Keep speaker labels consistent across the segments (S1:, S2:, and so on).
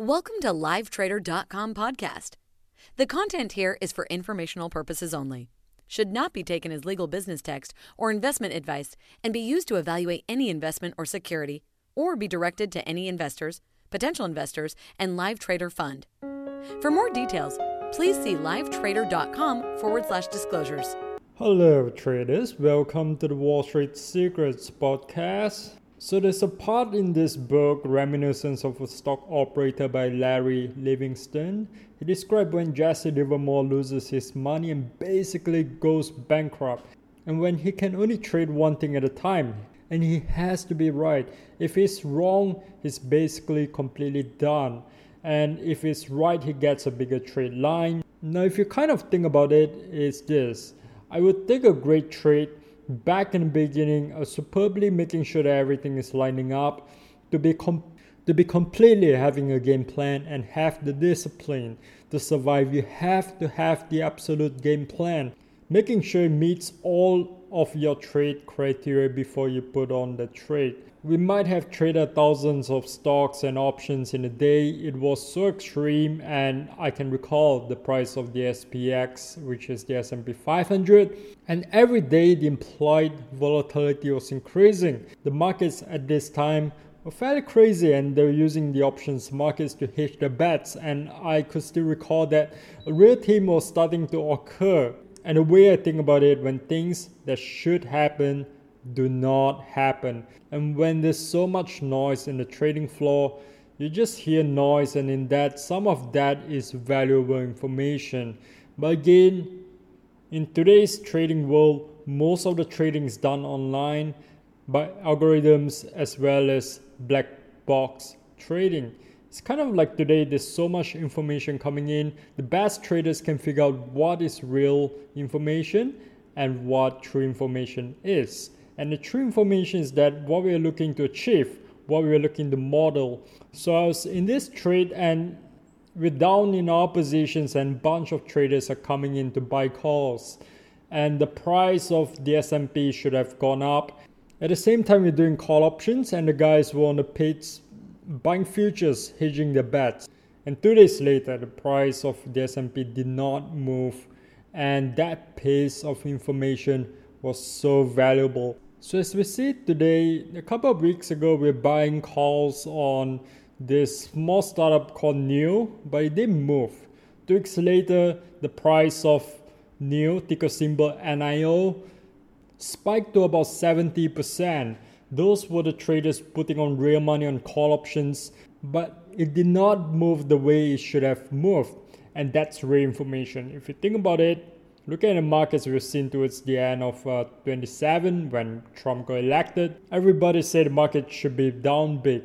S1: Welcome to LiveTrader.com podcast. The content here is for informational purposes only, should not be taken as legal business text or investment advice, and be used to evaluate any investment or security, or be directed to any investors, potential investors, and LiveTrader fund. For more details, please see LiveTrader.com forward slash disclosures.
S2: Hello, traders. Welcome to the Wall Street Secrets podcast. So there's a part in this book, Reminiscence of a Stock Operator by Larry Livingston. He described when Jesse Livermore loses his money and basically goes bankrupt. And when he can only trade one thing at a time. And he has to be right. If he's wrong, he's basically completely done. And if he's right, he gets a bigger trade line. Now, if you kind of think about it, it's this. I would take a great trade back in the beginning, uh, superbly making sure that everything is lining up, to be com- to be completely having a game plan and have the discipline to survive. You have to have the absolute game plan, making sure it meets all of your trade criteria before you put on the trade. We might have traded thousands of stocks and options in a day. It was so extreme, and I can recall the price of the SPX, which is the S&P 500, and every day the implied volatility was increasing. The markets at this time were fairly crazy, and they're using the options markets to hedge their bets. And I could still recall that a real team was starting to occur. And the way I think about it, when things that should happen do not happen. And when there's so much noise in the trading floor, you just hear noise, and in that, some of that is valuable information. But again, in today's trading world, most of the trading is done online by algorithms as well as black box trading. It's kind of like today, there's so much information coming in. The best traders can figure out what is real information and what true information is. And the true information is that what we are looking to achieve, what we are looking to model. So I was in this trade and we're down in our positions and bunch of traders are coming in to buy calls. And the price of the S&P should have gone up. At the same time, we're doing call options and the guys were on the pits buying futures, hedging their bets. And two days later, the price of the S&P did not move, and that piece of information was so valuable. So as we see today, a couple of weeks ago, we are buying calls on this small startup called NIO, but it didn't move. Two weeks later, the price of NIO, ticker symbol NIO, spiked to about 70%. Those were the traders putting on real money on call options, but it did not move the way it should have moved. And that's real information. If you think about it, Looking at the markets we've seen towards the end of uh, 27 when Trump got elected, everybody said the market should be down big.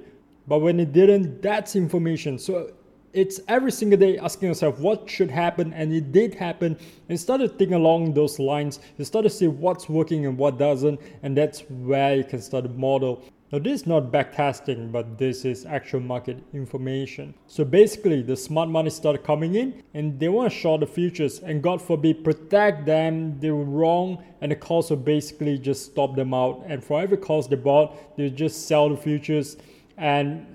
S2: But when it didn't, that's information. So it's every single day asking yourself what should happen, and it did happen. And started thinking along those lines. You start to see what's working and what doesn't, and that's where you can start to model now this is not backtesting, but this is actual market information. So basically the smart money started coming in and they want to short the futures and God forbid protect them. They were wrong and the calls will basically just stop them out. And for every calls they bought, they just sell the futures and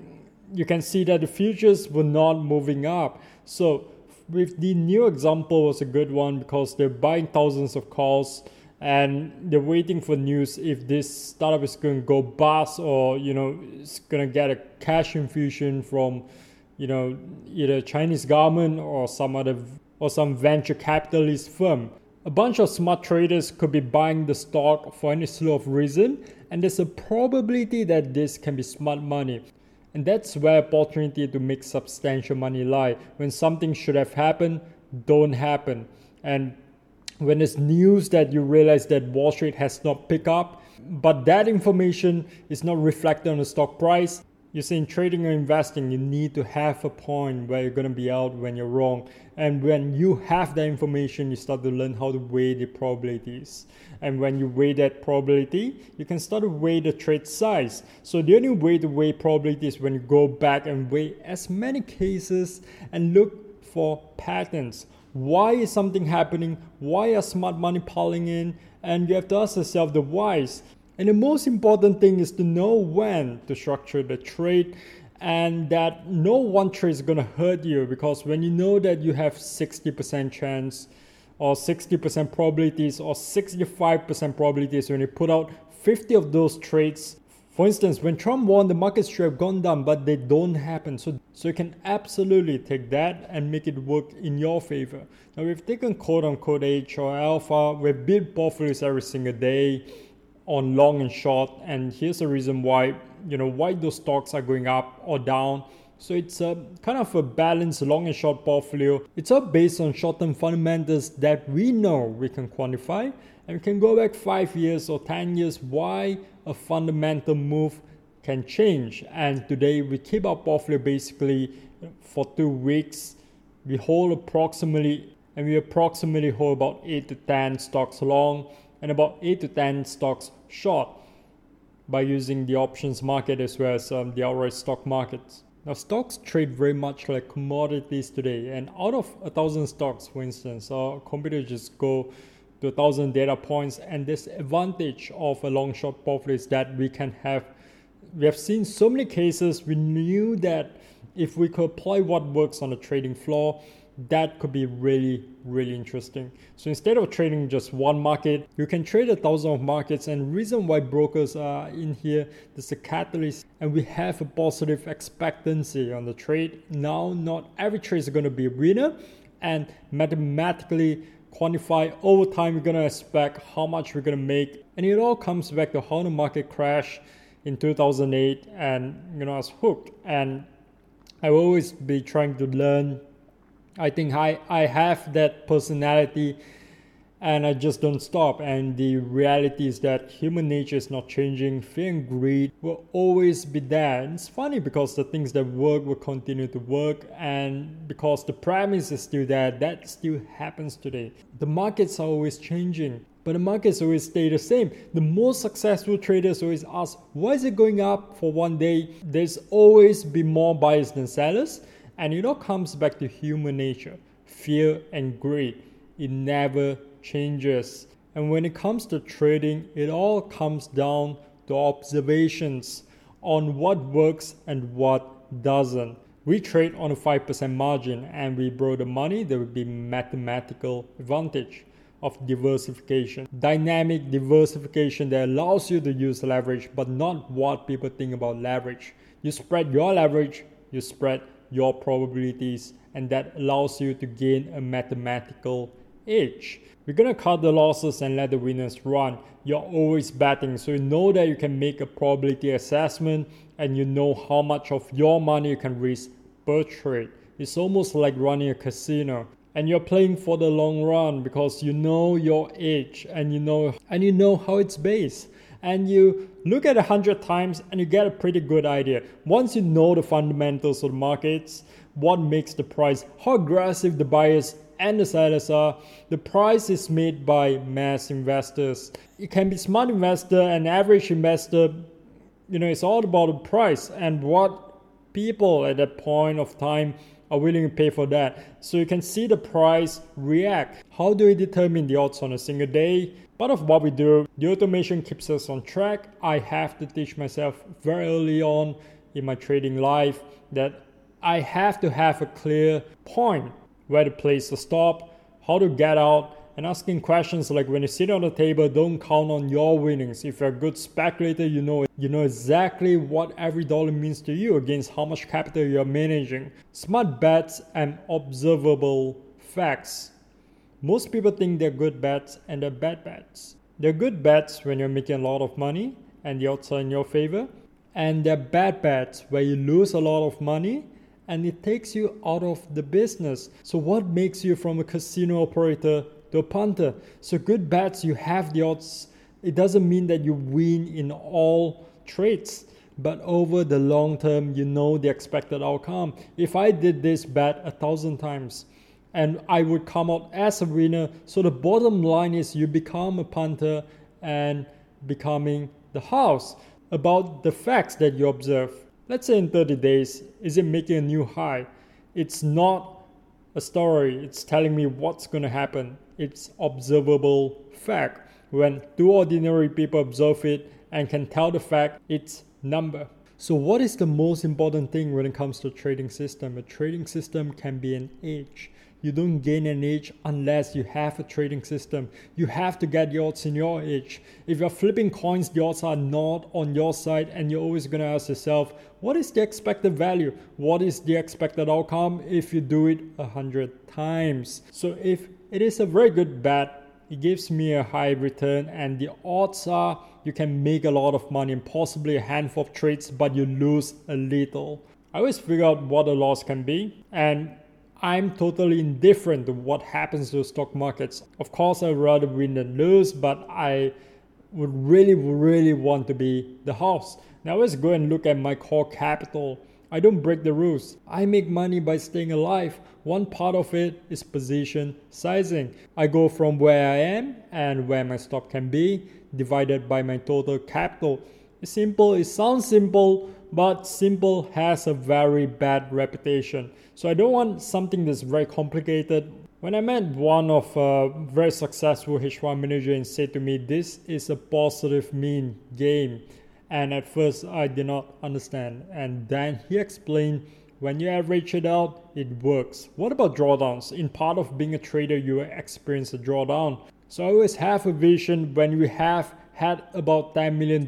S2: you can see that the futures were not moving up. So with the NIO example was a good one because they're buying thousands of calls and they're waiting for news if this startup is going to go bust or you know it's going to get a cash infusion from you know either Chinese government or some other or some venture capitalist firm. A bunch of smart traders could be buying the stock for any slew of reason, and there's a probability that this can be smart money. And that's where opportunity to make substantial money lie. When something should have happened, don't happen. And when it's news that you realize that Wall Street has not picked up, but that information is not reflected on the stock price. You see, in trading or investing, you need to have a point where you're going to be out when you're wrong. And when you have that information, you start to learn how to weigh the probabilities. And when you weigh that probability, you can start to weigh the trade size. So the only way to weigh probability is when you go back and weigh as many cases and look for patterns why is something happening? Why are smart money piling in? And you have to ask yourself the whys. And the most important thing is to know when to structure the trade and that no one trade is going to hurt you because when you know that you have 60% chance or 60% probabilities or 65% probabilities when you put out 50 of those trades for instance, when Trump won, the markets should have gone down, but they don't happen. So, so you can absolutely take that and make it work in your favor. Now, we've taken quote unquote H or alpha, we've built portfolios every single day on long and short. And here's the reason why, you know, why those stocks are going up or down. So it's a kind of a balanced long and short portfolio. It's all based on short-term fundamentals that we know we can quantify. And we can go back five years or 10 years why a fundamental move can change. And today we keep our portfolio basically for two weeks. We hold approximately, and we approximately hold about 8 to 10 stocks long and about 8 to 10 stocks short by using the options market as well as um, the outright stock markets. Now, stocks trade very much like commodities today, and out of a thousand stocks, for instance, our computer just go to a thousand data points. And this advantage of a long short portfolio is that we can have, we have seen so many cases. We knew that if we could apply what works on the trading floor, that could be really, really interesting. So instead of trading just one market, you can trade a thousand of markets. And reason why brokers are in here, there's a catalyst, and we have a positive expectancy on the trade. Now, not every trade is going to be a winner, and mathematically quantify over time we're going to expect how much we're going to make and it all comes back to how the market crashed in 2008 and you know I was hooked and I will always be trying to learn I think I, I have that personality and I just don't stop. And the reality is that human nature is not changing. Fear and greed will always be there. And it's funny because the things that work will continue to work, and because the premise is still there, that still happens today. The markets are always changing. But the markets always stay the same. The most successful traders always ask, why is it going up for one day? There's always be more buyers than sellers. And it all comes back to human nature, fear and greed. It never changes. And when it comes to trading, it all comes down to observations on what works and what doesn't. We trade on a 5% margin and we borrow the money, there will be mathematical advantage of diversification. Dynamic diversification that allows you to use leverage, but not what people think about leverage. You spread your leverage, you spread your probabilities, and that allows you to gain a mathematical edge. We're gonna cut the losses and let the winners run. You're always betting, so you know that you can make a probability assessment and you know how much of your money you can risk per trade. It's almost like running a casino. And you're playing for the long run because you know your age and you know and you know how it's based. And you look at a hundred times and you get a pretty good idea. Once you know the fundamentals of the markets, what makes the price, how aggressive the buyers and the sellers are. The price is made by mass investors. It can be smart investor and average investor. You know, it's all about the price and what people at that point of time are willing to pay for that. So you can see the price react. How do we determine the odds on a single day? Part of what we do, the automation keeps us on track. I have to teach myself very early on in my trading life that I have to have a clear point where to place the stop, how to get out, and asking questions like when you sit on the table, don't count on your winnings. If you're a good speculator, you know you know exactly what every dollar means to you against how much capital you're managing. Smart bets and observable facts. Most people think they're good bets and they're bad bets. They're good bets when you're making a lot of money and the odds are in your favor, and they're bad bets where you lose a lot of money and it takes you out of the business. So, what makes you from a casino operator to a punter? So, good bets, you have the odds. It doesn't mean that you win in all trades, but over the long term, you know the expected outcome. If I did this bet a thousand times, and I would come out as a winner. So the bottom line is you become a punter and becoming the house about the facts that you observe let's say in 30 days, is it making a new high? It's not a story, it's telling me what's going to happen. It's observable fact. When two ordinary people observe it and can tell the fact, it's number. So, what is the most important thing when it comes to trading system? A trading system can be an edge. You don't gain an edge unless you have a trading system. You have to get the odds in your edge. If you're flipping coins, the odds are not on your side, and you're always to ask yourself, what is the expected value? What is the expected outcome if you do it a hundred times? So, if it is a very good bet, it gives me a high return, and the odds are you can make a lot of money and possibly a handful of trades, but you lose a little. I always figure out what the loss can be, and I'm totally indifferent to what happens to stock markets. Of course, I'd rather win than lose, but I would really, really want to be the house. Now let's go and look at my core capital. I don't break the rules. I make money by staying alive. One part of it is position sizing. I go from where I am and where my stop can be divided by my total capital. It's simple, it sounds simple, but simple has a very bad reputation. So I don't want something that's very complicated. When I met one of a very successful hedge fund manager and said to me, this is a positive mean game. And at first I did not understand. And then he explained when you average it out, it works. What about drawdowns? In part of being a trader, you experience a drawdown. So I always have a vision when we have had about $10 million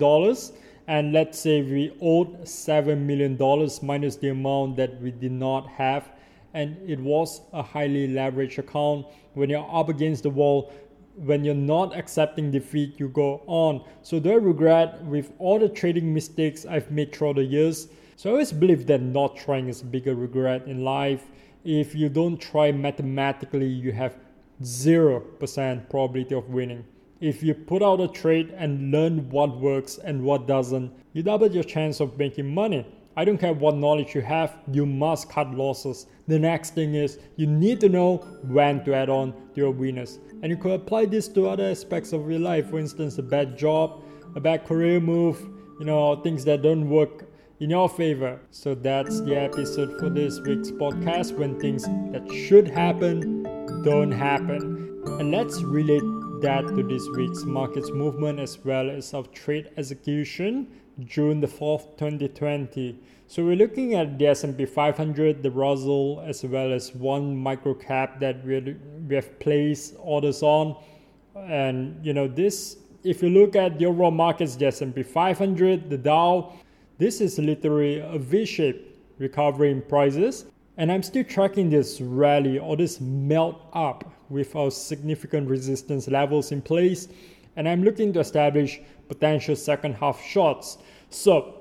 S2: and let's say we owed $7 million minus the amount that we did not have. And it was a highly leveraged account. When you're up against the wall when you're not accepting defeat you go on. So do i regret with all the trading mistakes i've made throughout the years? So i always believe that not trying is a bigger regret in life. If you don't try mathematically you have 0% probability of winning. If you put out a trade and learn what works and what doesn't, you double your chance of making money. I don't care what knowledge you have, you must cut losses. The next thing is you need to know when to add on to your winners. And you could apply this to other aspects of your life. For instance, a bad job, a bad career move, you know, things that don't work in your favor. So that's the episode for this week's podcast when things that should happen don't happen. And let's relate that to this week's markets movement as well as of trade execution June the 4th 2020 so we're looking at the S&P 500 the Russell as well as one micro cap that we we have placed orders on. And you know this if you look at the overall markets the S&P 500 the Dow this is literally a V-shaped recovery in prices and I'm still tracking this rally or this melt up with our significant resistance levels in place. And I'm looking to establish potential second half shots. So,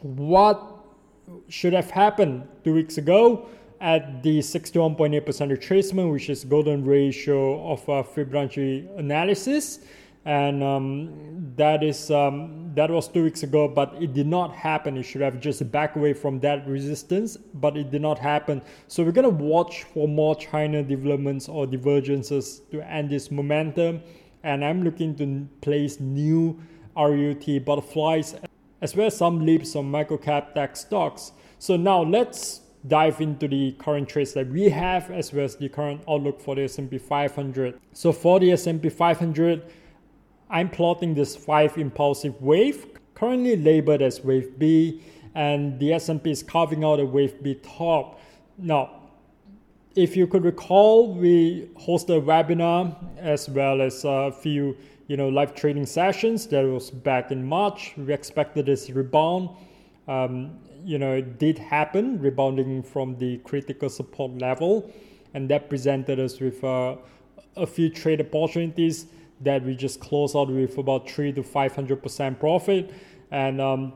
S2: what should have happened two weeks ago at the 61.8% retracement, which is golden ratio of a Fibonacci analysis? And um, that is um, that was two weeks ago but it did not happen. It should have just back away from that resistance but it did not happen. So we're going to watch for more china developments or divergences to end this momentum. And i'm looking to place new RUT butterflies as well as some leaps on microcap tech stocks. So now let's dive into the current trades that we have as well as the current outlook for the S&P 500 so for the S&P 500 I'm plotting this 5 impulsive wave, currently labeled as wave B, and the S&P is carving out a wave B top. Now, if you could recall, we hosted a webinar as well as a few you know, live trading sessions. That was back in March. We expected this rebound. Um, you know, it did happen, rebounding from the critical support level, and that presented us with uh, a few trade opportunities that we just closed out with about three to five hundred percent profit, and um,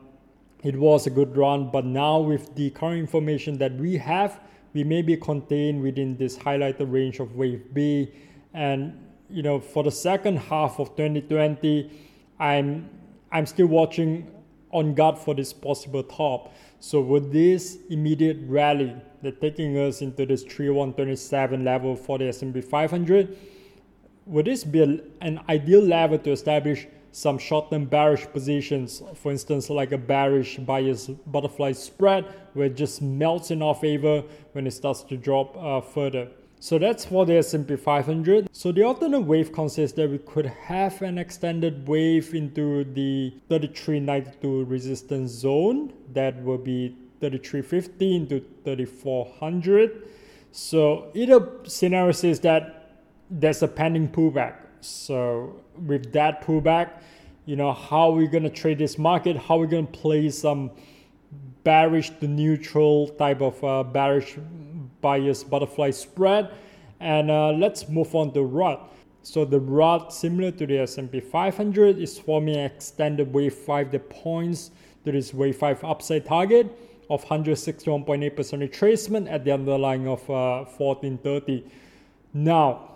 S2: it was a good run. But now with the current information that we have, we may be contained within this highlighted range of wave B, and you know for the second half of 2020, I'm I'm still watching on guard for this possible top. So with this immediate rally that taking us into this 3127 level for the S&P 500 would this be an ideal level to establish some short-term bearish positions, for instance, like a bearish bias butterfly spread, where it just melts in our favor when it starts to drop uh, further. So that's for the S&P 500. So the alternate wave consists that we could have an extended wave into the 3392 resistance zone. That will be 3315 to 3400. So either scenario says that there's a pending pullback. So with that pullback, you know, how we're we gonna trade this market? How we're we gonna play some bearish to neutral type of uh, bearish bias butterfly spread? And uh, let's move on to RUT. So the RUT, similar to the S&P 500, is forming an extended wave 5 that points to this wave 5 upside target of 161.8% retracement at the underlying of uh, 1430. Now,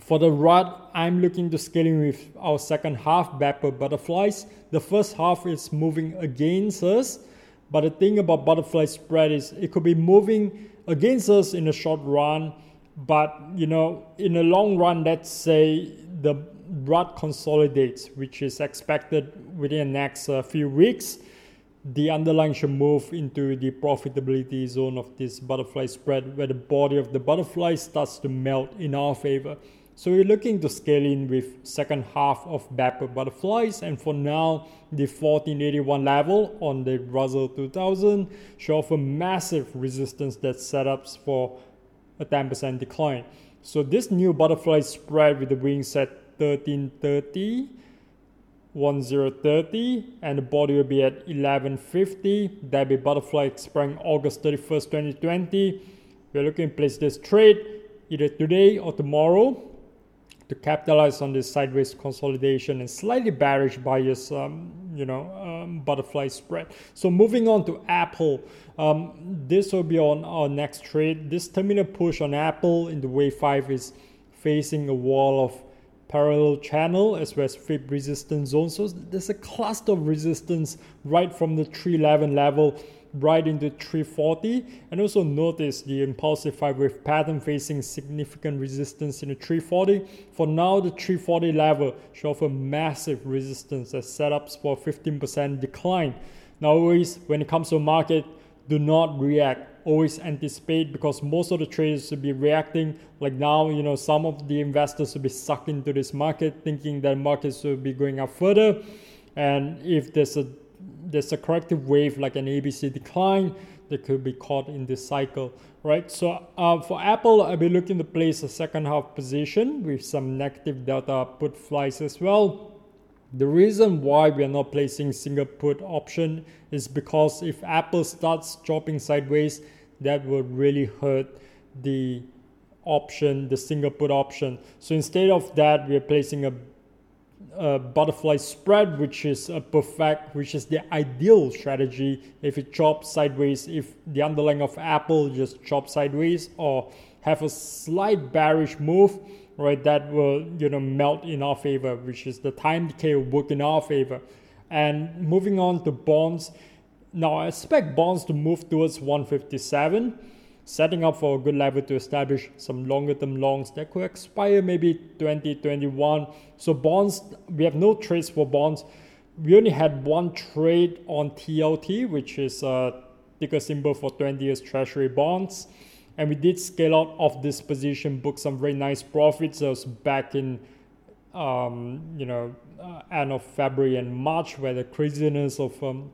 S2: for the RUT, I'm looking to scaling with our second half backward butterflies. The first half is moving against us, but the thing about butterfly spread is it could be moving against us in a short run, but you know, in the long run, let's say the RUT consolidates, which is expected within the next uh, few weeks the underlying should move into the profitability zone of this butterfly spread where the body of the butterfly starts to melt in our favor. So we're looking to scale in with second half of backward butterflies and for now the 1481 level on the Russell 2000 show off a massive resistance that setups for a 10% decline. So this new butterfly spread with the wings at 1330 1030 and the body will be at 1150 that be butterfly expiring august 31st 2020 we're looking to place this trade either today or tomorrow to capitalize on this sideways consolidation and slightly bearish bias um, you know um, butterfly spread. So moving on to apple um, this will be on our next trade. This terminal push on apple in the wave 5 is facing a wall of parallel channel as well as fib resistance zone. So there's a cluster of resistance right from the 311 level right into 340 and also notice the impulsive five wave pattern facing significant resistance in the 340 for now the 340 level should offer massive resistance as setups for 15% decline. Now always when it comes to market do not react. Always anticipate because most of the traders will be reacting. Like now you know some of the investors will be sucked into this market thinking that markets will be going up further. And if there's a there's a corrective wave like an abc decline that could be caught in this cycle right so uh, for apple i'll be looking to place a second half position with some negative delta put flies as well the reason why we are not placing single put option is because if Apple starts dropping sideways, that would really hurt the option, the single put option. So instead of that, we are placing a, a, butterfly spread, which is a perfect, which is the ideal strategy. If it chops sideways, if the underlying of Apple just chops sideways or have a slight bearish move, right, that will, you know, melt in our favor, which is the time decay will work in our favor. And moving on to bonds, now I expect bonds to move towards 157, setting up for a good level to establish some longer term longs that could expire maybe 2021. So bonds, we have no trades for bonds. We only had one trade on TLT, which is a ticker symbol for 20 years treasury bonds. And we did scale out of this position, book some very nice profits. That was back in, um, you know, uh, end of February and March, where the craziness of um,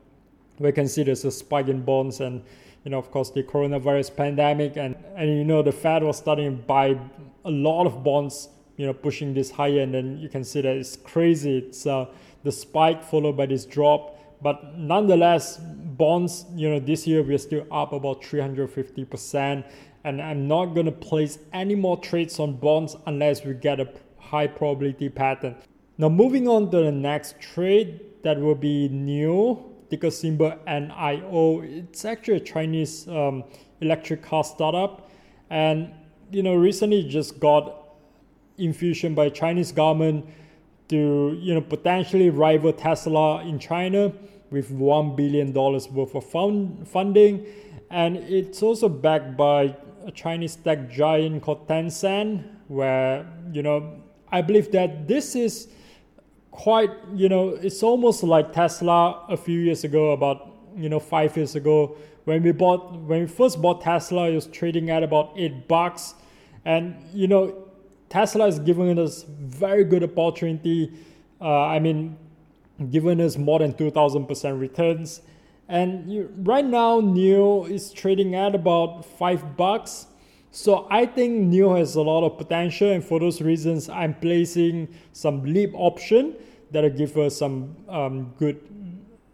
S2: we can see there's a spike in bonds and you know of course the coronavirus pandemic and and you know the fed was starting to buy a lot of bonds you know pushing this higher and then you can see that it's crazy. It's uh, the spike followed by this drop. But nonetheless bonds you know this year we're still up about 350% and i'm not to place any more trades on bonds unless we get a high probability pattern. Now moving on to the next trade that will be NIO ticker symbol NIO. It's actually a Chinese um, electric car startup, and you know recently just got infusion by Chinese government to you know potentially rival Tesla in China with one billion dollars worth of fund funding, and it's also backed by a Chinese tech giant called Tencent, where you know I believe that this is quite, you know, it's almost like Tesla a few years ago, about, you know, five years ago. When we bought, when we first bought Tesla, it was trading at about eight bucks. And you know, Tesla is giving us very good opportunity. Uh, I mean, giving us more than 2,000% returns. And you, right now, NIO is trading at about five bucks. So I think NIO has a lot of potential, and for those reasons, I'm placing some leap option that'll give us some um, good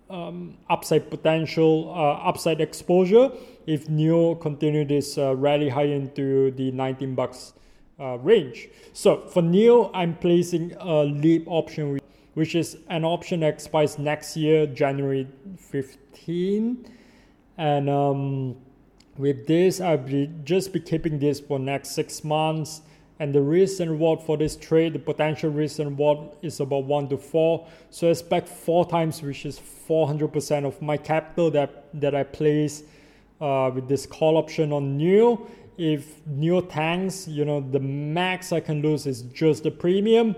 S2: um, upside potential, uh, upside exposure if NIO continue this uh, rally high into the 19 bucks uh, range. So for NIO, I'm placing a leap option, which is an option that expires next year, January 15. And um, with this, I'll be just be keeping this for next six months. And the risk and reward for this trade, the potential risk and reward is about one to four. So I expect four times, which is 400% of my capital that, that I place uh, with this call option on NIO. If NIO tanks, you know, the max I can lose is just the premium.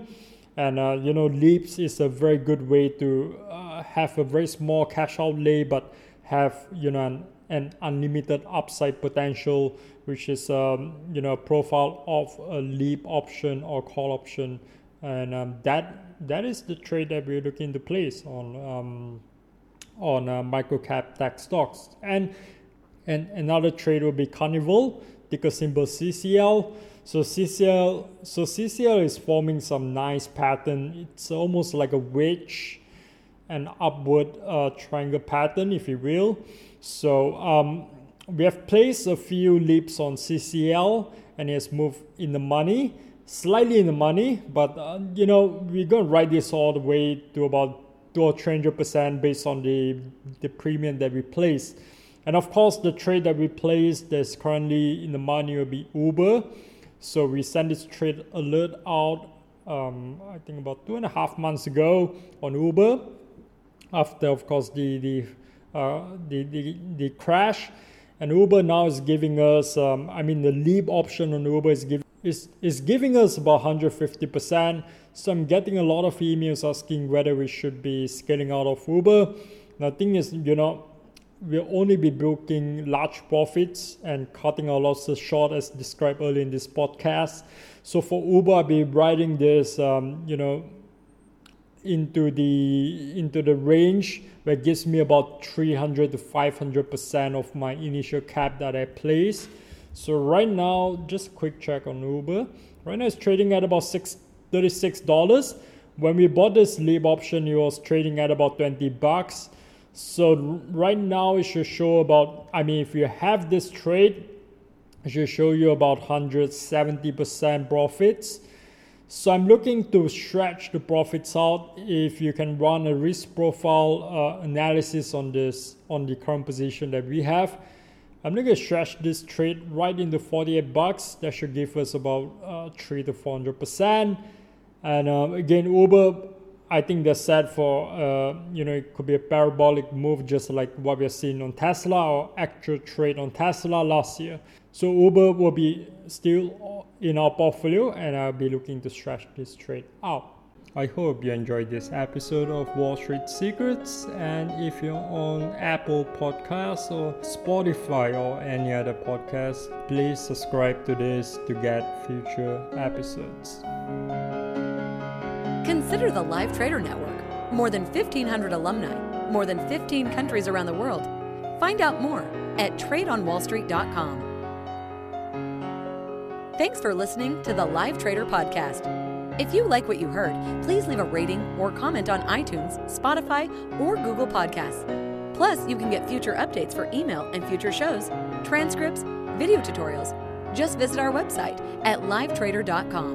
S2: And, uh, you know, Leaps is a very good way to uh, have a very small cash outlay, but have, you know, an, an unlimited upside potential, which is, um, you know, profile of a Leap option or call option. And um, that that is the trade that we're looking to place on um, on uh, microcap tech stocks. And and another trade will be Carnival, ticker symbol CCL. So CCL, so CCL is forming some nice pattern. It's almost like a wedge, an upward uh, triangle pattern, if you will. So um, we have placed a few leaps on CCL, and it has moved in the money, slightly in the money. But uh, you know we're gonna ride this all the way to about two or three hundred percent based on the the premium that we placed. And of course, the trade that we placed that's currently in the money will be Uber. So we sent this trade alert out, um, I think about two and a half months ago on Uber. After, of course, the the uh, the, the, the crash, and Uber now is giving us, um, I mean, the leap option on Uber is giving is is giving us about 150 percent. So I'm getting a lot of emails asking whether we should be scaling out of Uber. Now, the thing is, you know, we'll only be booking large profits and cutting our losses short as described earlier in this podcast. So for Uber, I'll be writing this, um, you know, into the into the range that gives me about 300 to 500 percent of my initial cap that I place. So right now, just quick check on Uber. Right now, it's trading at about six thirty-six dollars. When we bought this leap option, it was trading at about 20 bucks. So right now it should show about, I mean, if you have this trade, it should show you about 170% profits. So I'm looking to stretch the profits out. If you can run a risk profile uh, analysis on this, on the current position that we have, I'm looking to stretch this trade right into 48 bucks. That should give us about uh, three to 400%. And um, again, Uber I think they're set for, uh, you know, it could be a parabolic move just like what we're seeing on Tesla or actual trade on Tesla last year. So Uber will be still in our portfolio and I'll be looking to stretch this trade out. I hope you enjoyed this episode of Wall Street Secrets. And if you're on Apple Podcasts or Spotify or any other podcast, please subscribe to this to get future episodes.
S1: Consider the Live Trader Network. More than 1,500 alumni, more than 15 countries around the world. Find out more at tradeonwallstreet.com. Thanks for listening to the Live Trader Podcast. If you like what you heard, please leave a rating or comment on iTunes, Spotify, or Google Podcasts. Plus, you can get future updates for email and future shows, transcripts, video tutorials. Just visit our website at livetrader.com.